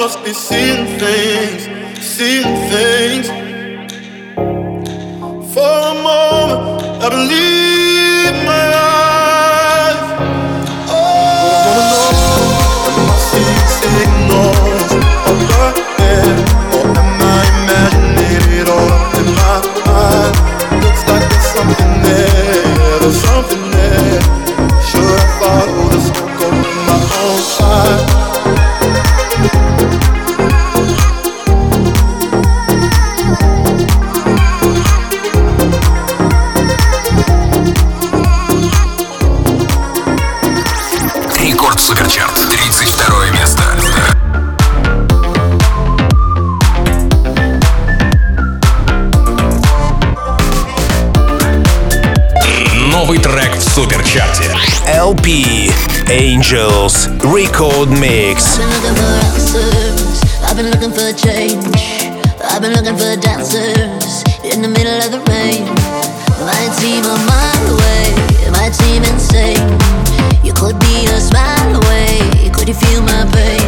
must be seeing things, seeing things. my baby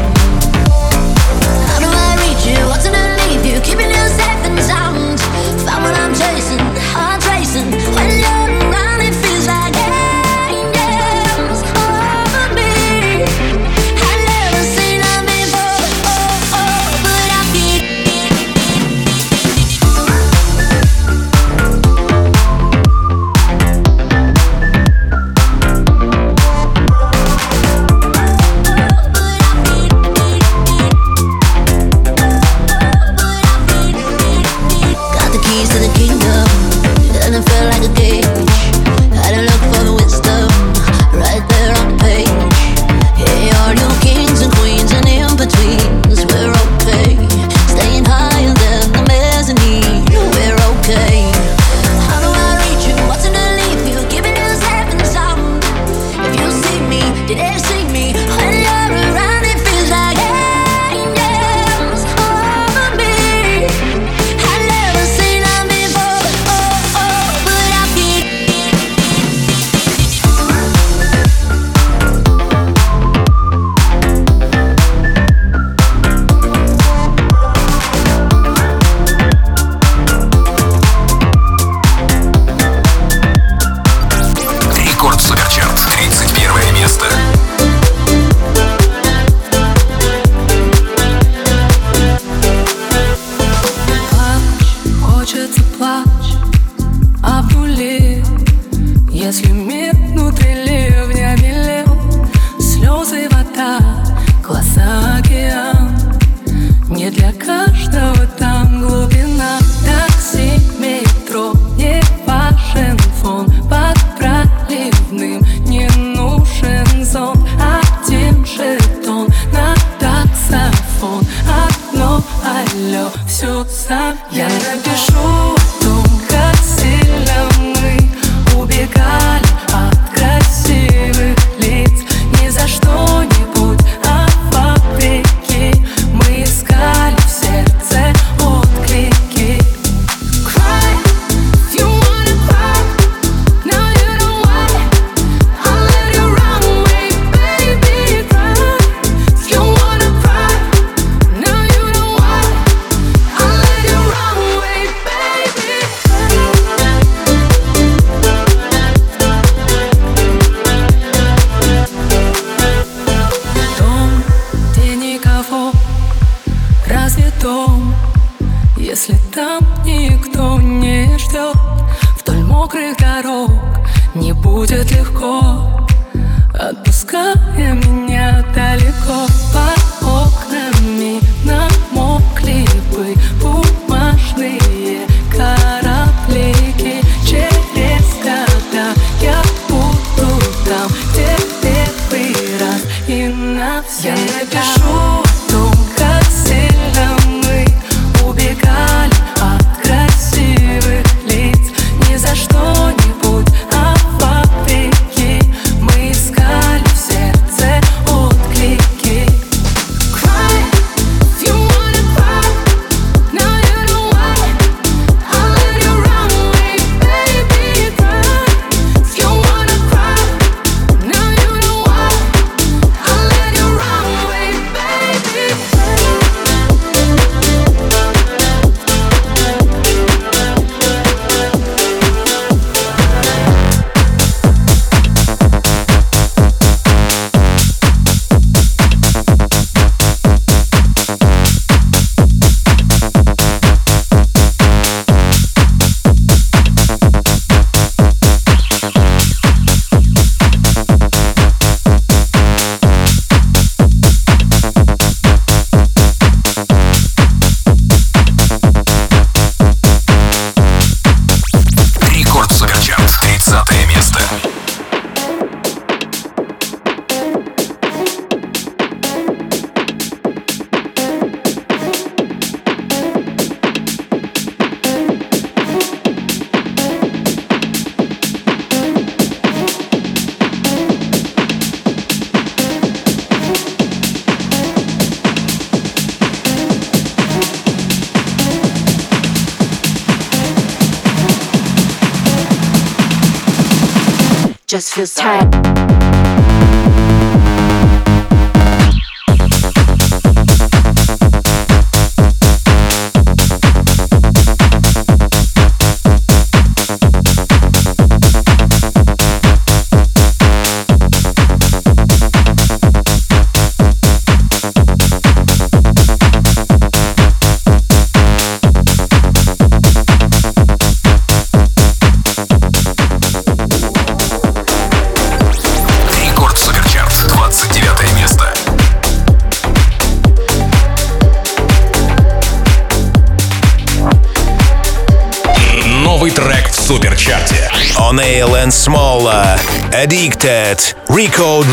Addicted. Record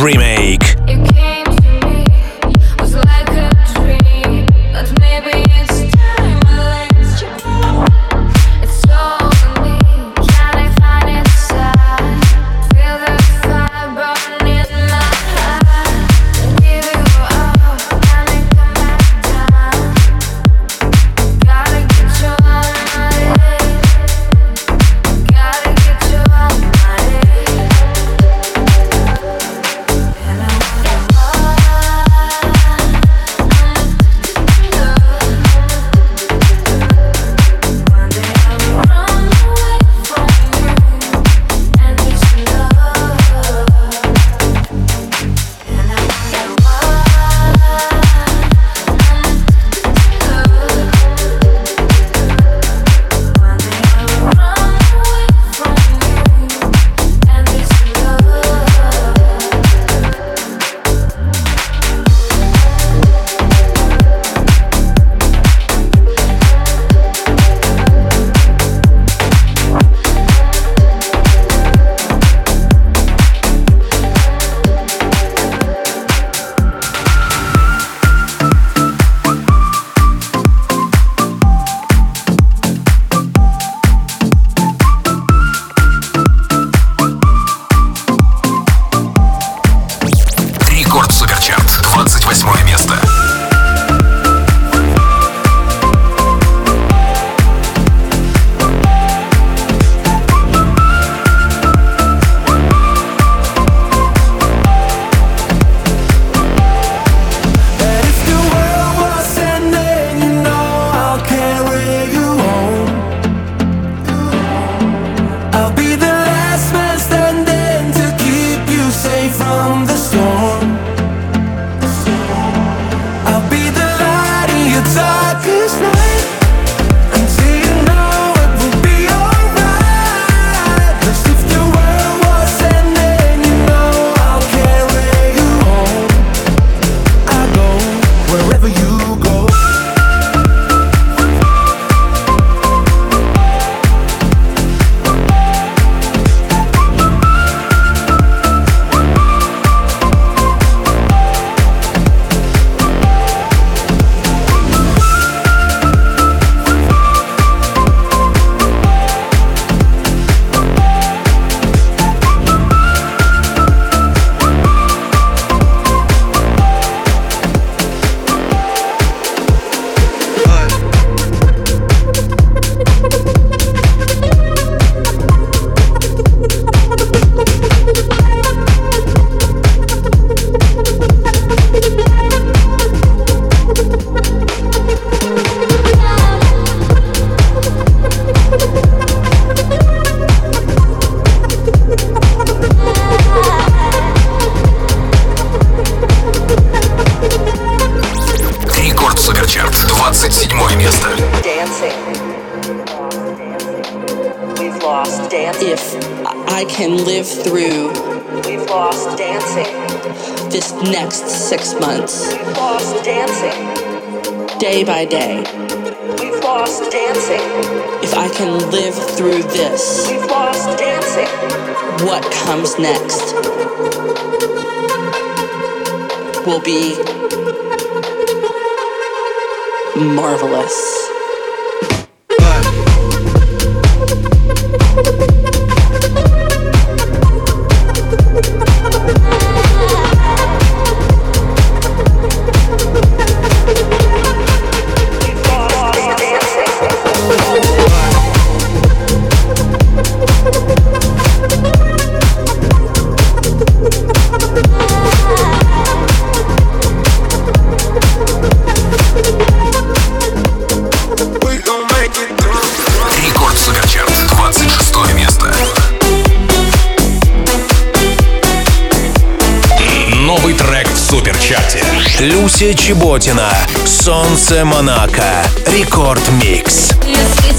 Чеботина. Солнце Монако. Рекорд Микс. Если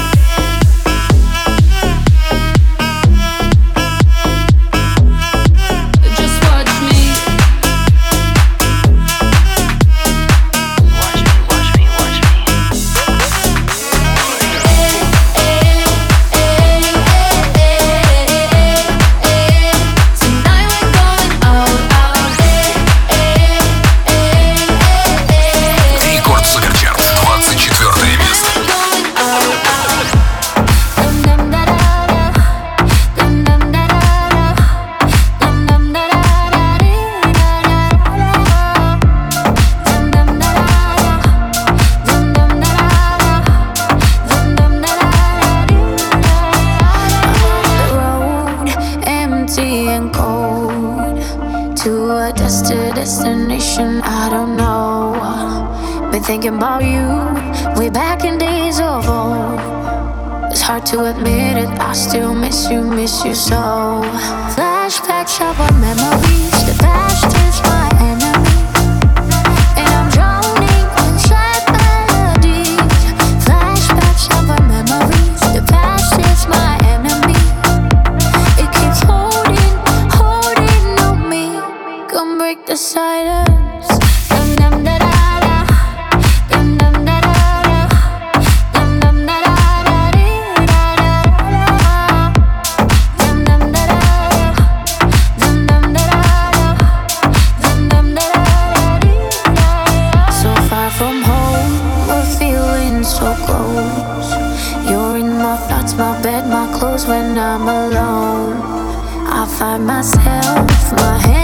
my hand.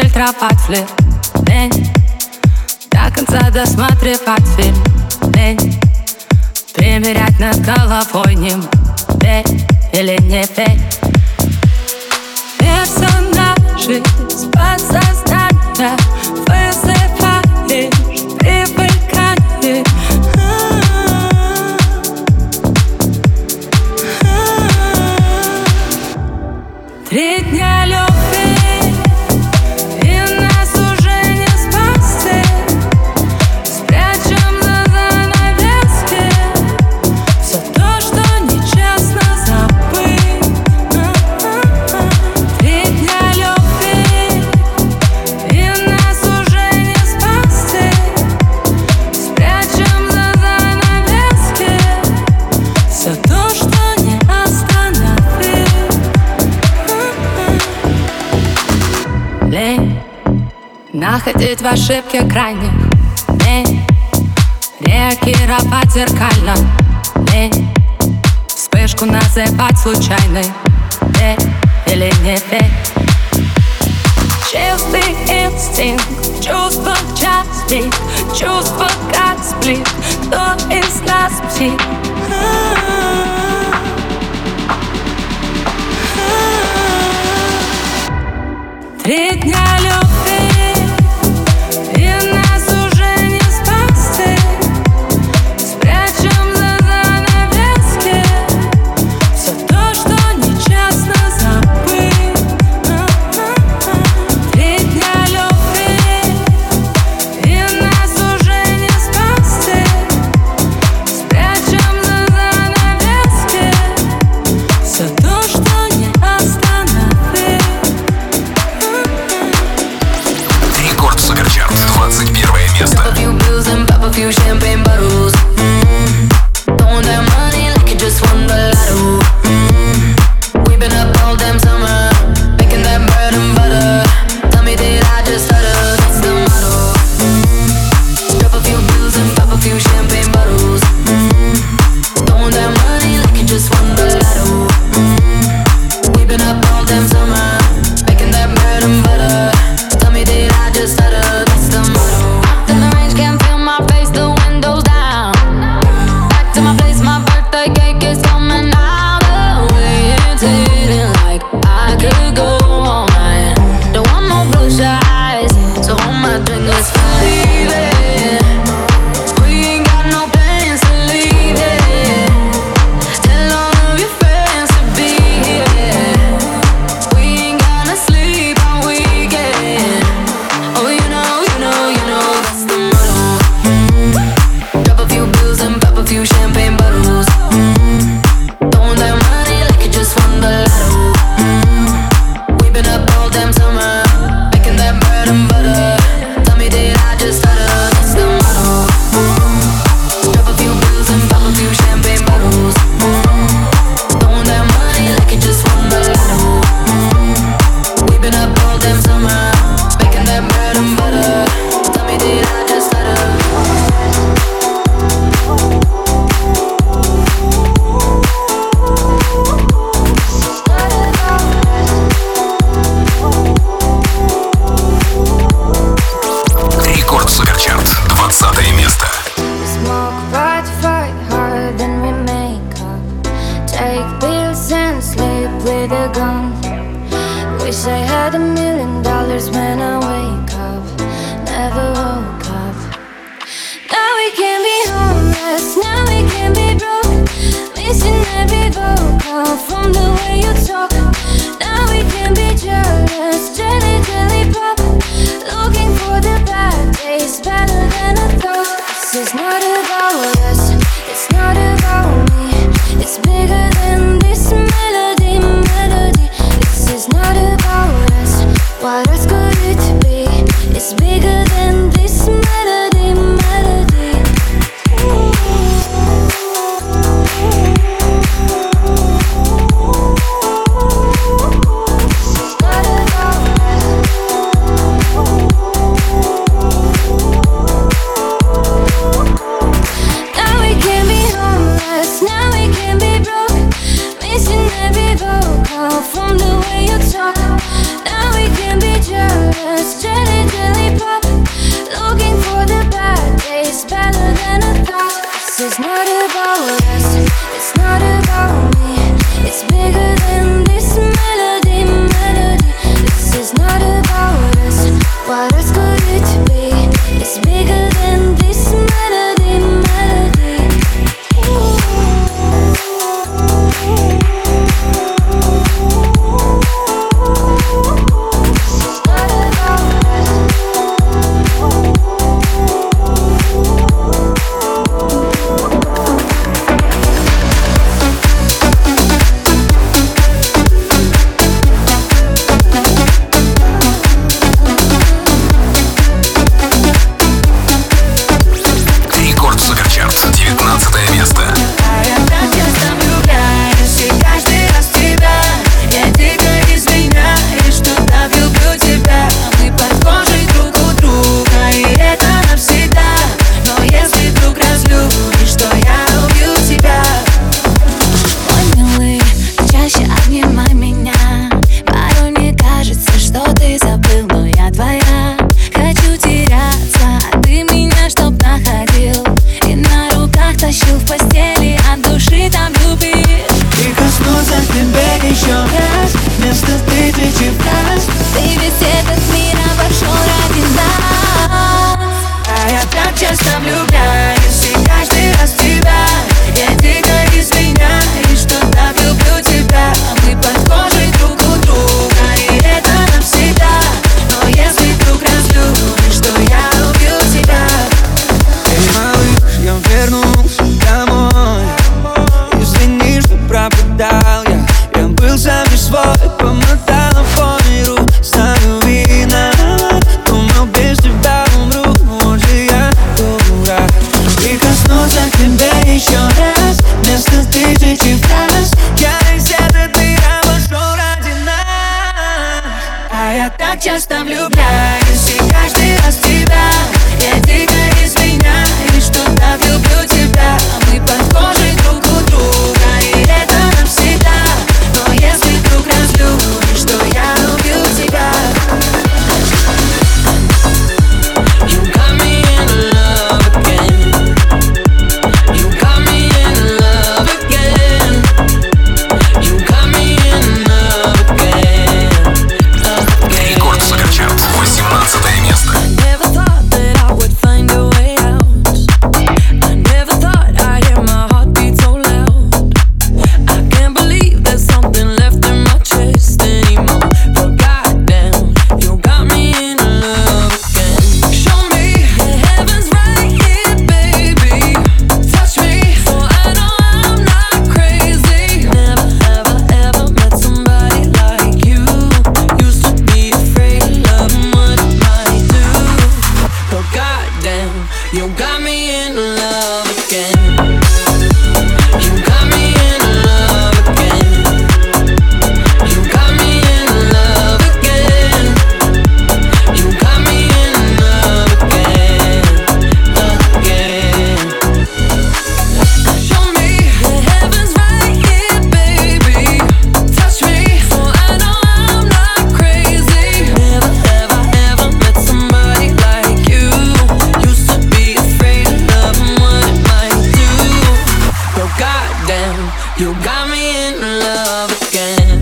фильтровать флир Лень До конца досматривать фильм Лень Примерять над головой Ним, Верь или не верь Персонажи с подсознания Ходить в ошибке крайних Лень э, Реагировать зеркально. Лень Вспышку называть случайной. Верь или не верь Чистый инстинкт Чувство час бит Чувство как сплит Кто из нас псих? Три дня любви than I thought. This is not about us, it's not about me, it's bigger. in love again.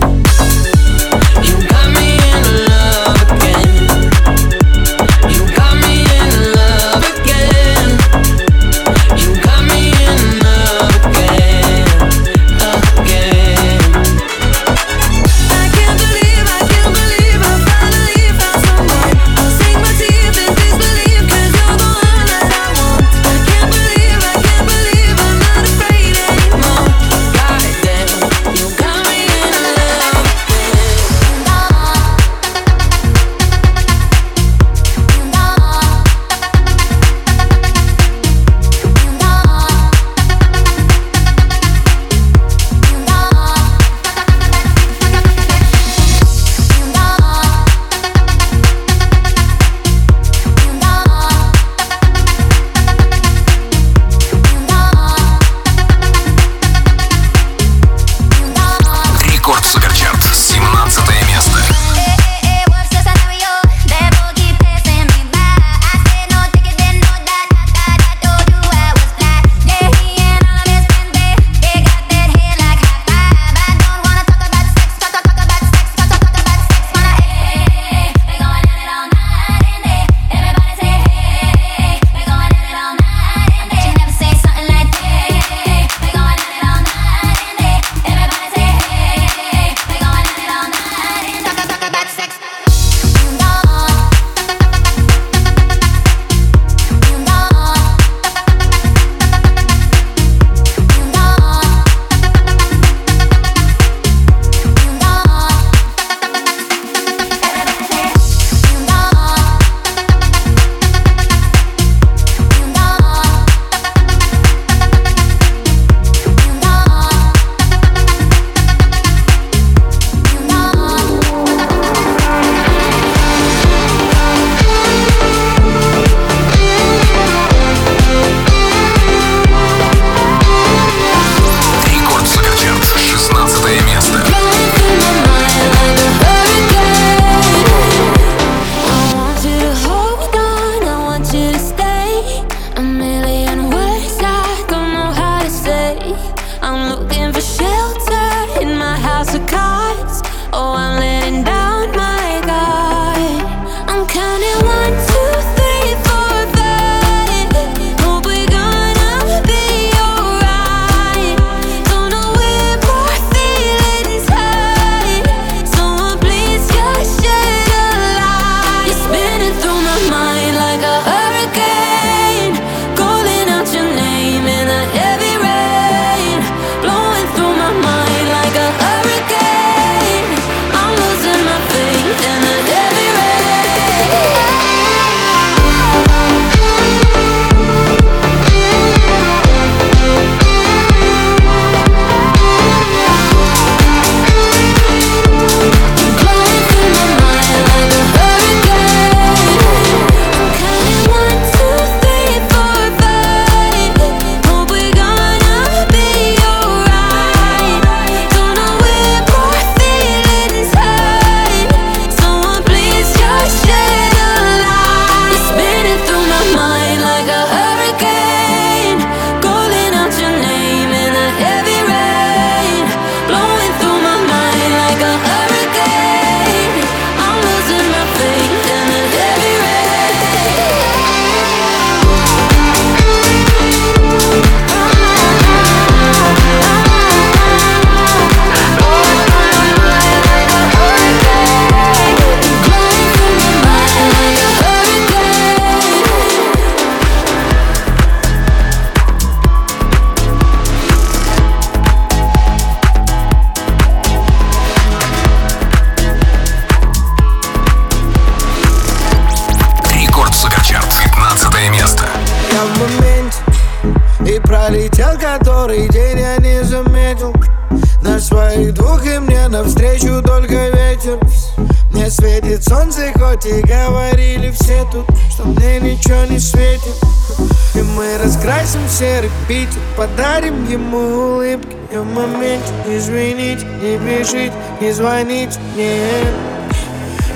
Питер Подарим ему улыбки И в моменте. Извините, не бежите, не звоните мне.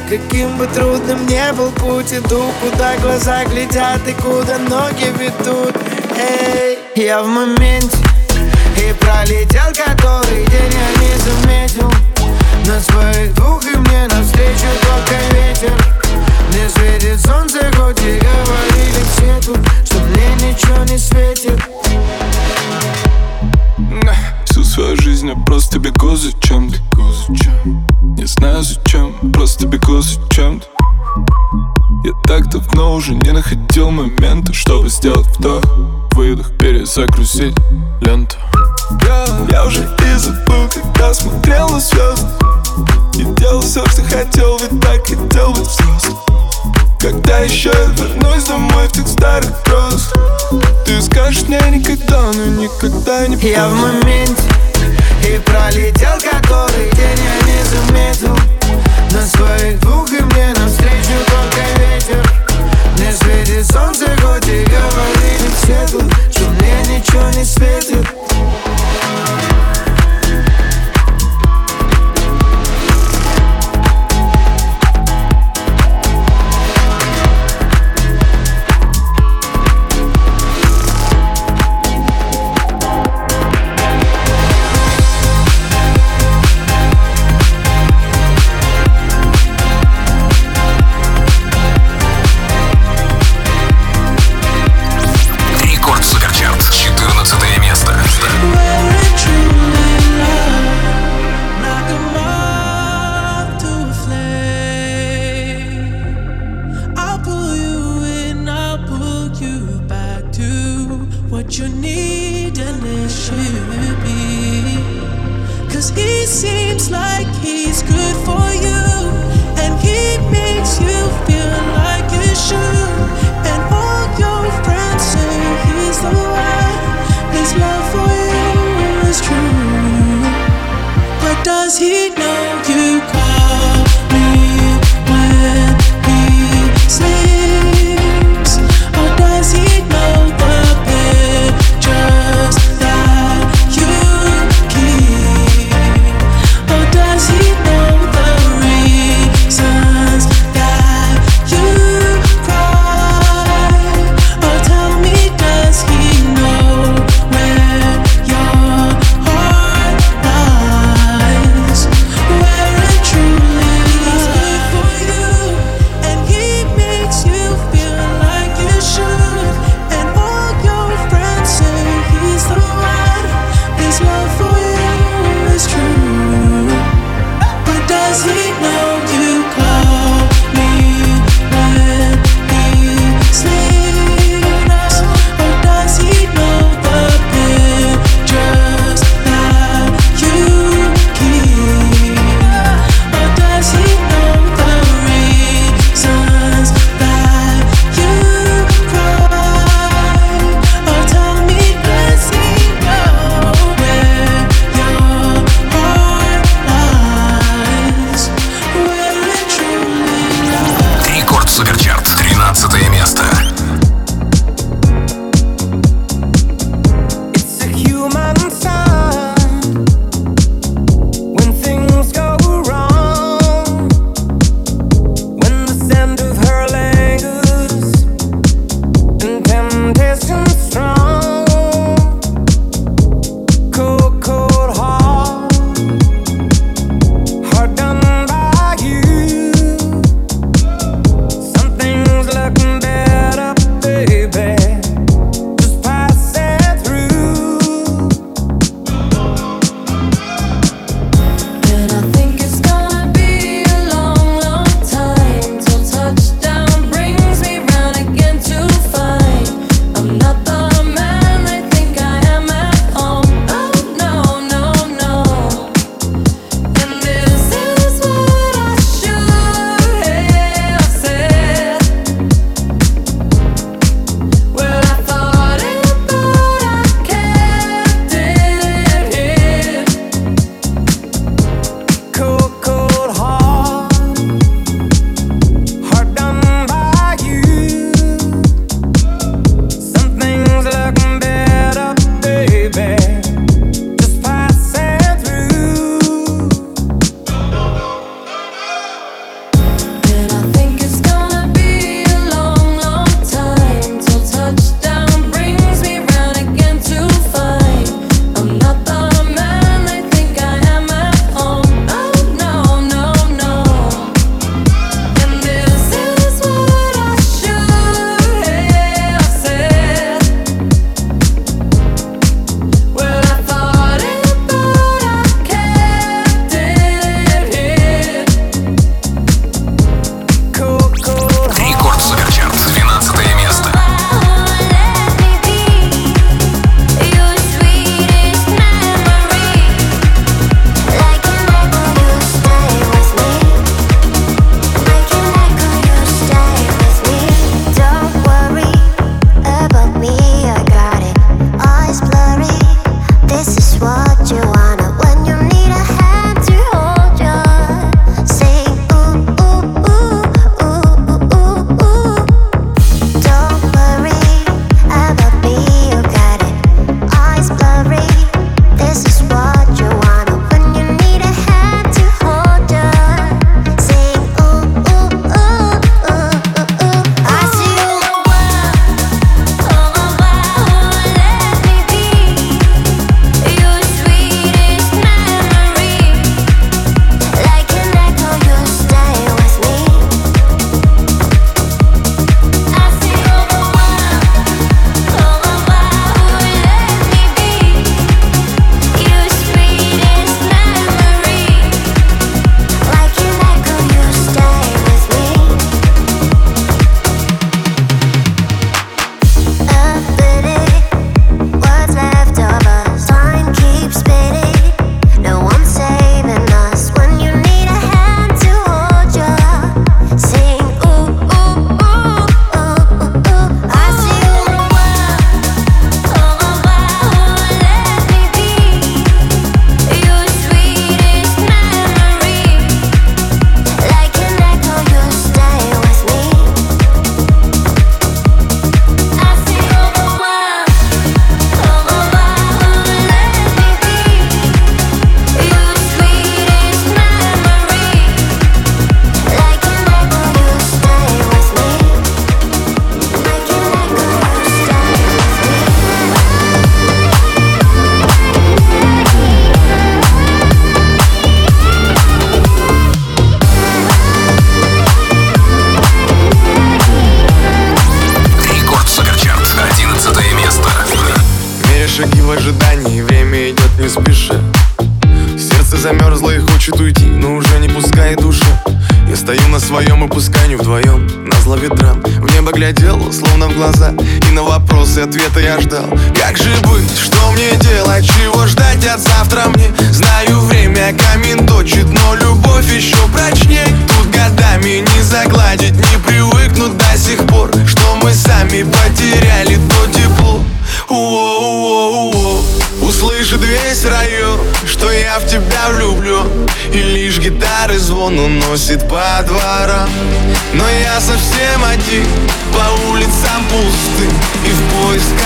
Каким бы трудным не был путь Иду, куда глаза глядят И куда ноги ведут. Эй, я в моменте И пролетел который день. Я не заметил На своих двух и мне навстречу только ветер. Мне светит солнце, хоть и говорили все тут мне ничего не светит. Всю свою жизнь я просто бегу за чем-то. Не знаю зачем, просто бегу за чем-то. Я так давно уже не находил момента Чтобы сделать вдох, выдох, перезагрузить ленту. Я уже и забыл, когда смотрел на звезды. И делал все, что хотел, ведь так хотел быть взрослым когда еще я вернусь домой в тех старых грозах Ты скажешь мне никогда, но никогда не Я в моменте И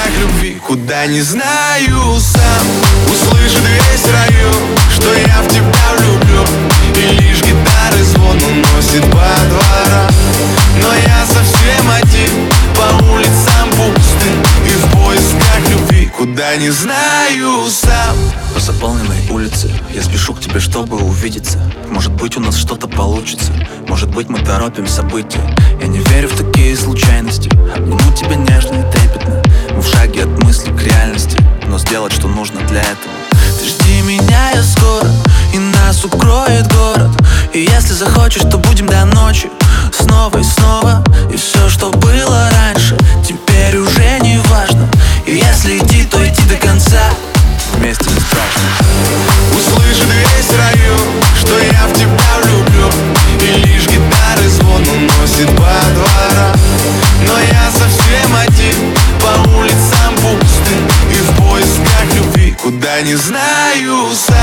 знак любви Куда не знаю сам Услышит весь район, что я в тебя влюблю. И лишь гитары звон уносит по дворам. Но я совсем один по улицам пусты, И в поисках любви куда не знаю сам. По заполненной улице я спешу к тебе, чтобы увидеться. Может быть у нас что-то получится. Может быть мы торопим события Я не верю в такие случайности. Обниму тебя нежно и трепетно в шаге от мысли к реальности Но сделать, что нужно для этого. Ты жди меня, я скоро И нас укроет город. И если захочешь, то будем до ночи Снова и снова. И все, что было раньше Теперь уже не важно. И если идти, то идти до конца. Вместе не страшно Услышит весь район Я не знаю сам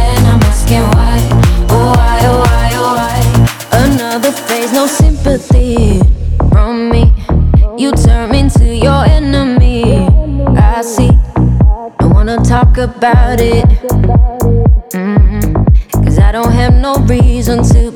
sympathy from me. You turn into your enemy. I see. Don't wanna talk about it. Mm-mm. Cause I don't have no reason to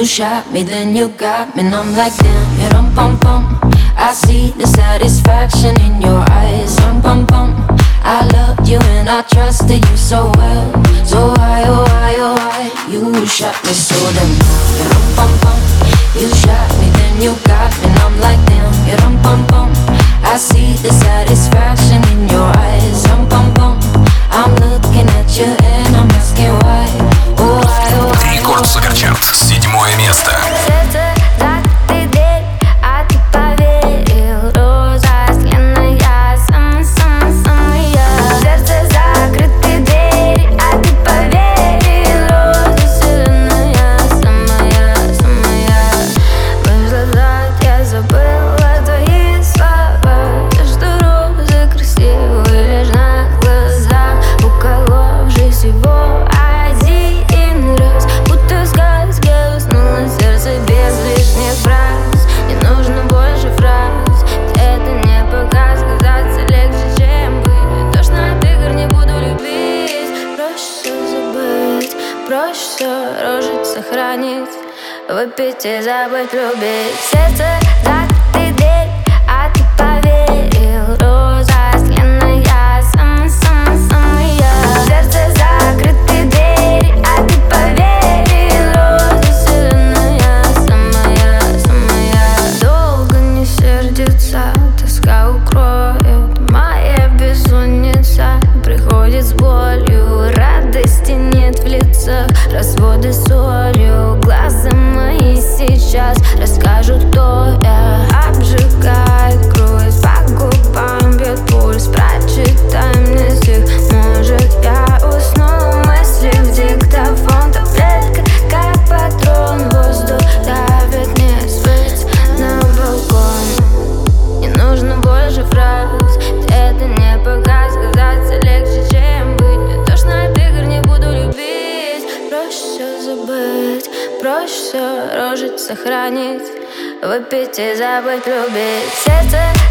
You shot me, then you got me, and I'm like damn. You don't bum bum. I see the satisfaction in your eyes. Bum bum bum. I loved you and I trusted you so well. So why, oh why, oh why? You shot me so damn well. You don't bum bum. You shot me, then you got me, and I'm like damn. You don't bum bum. I see the satisfaction in your eyes. Bum bum bum. I'm looking at you and I'm asking why. Oh why, oh why? Рекорд Суперчарт. Место. with bitches, I went through big sister, doctor. И забыть, любить Сердце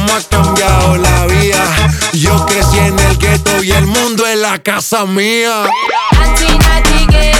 cómo ha cambiado la vida. Yo crecí en el gueto y el mundo es la casa mía. Al.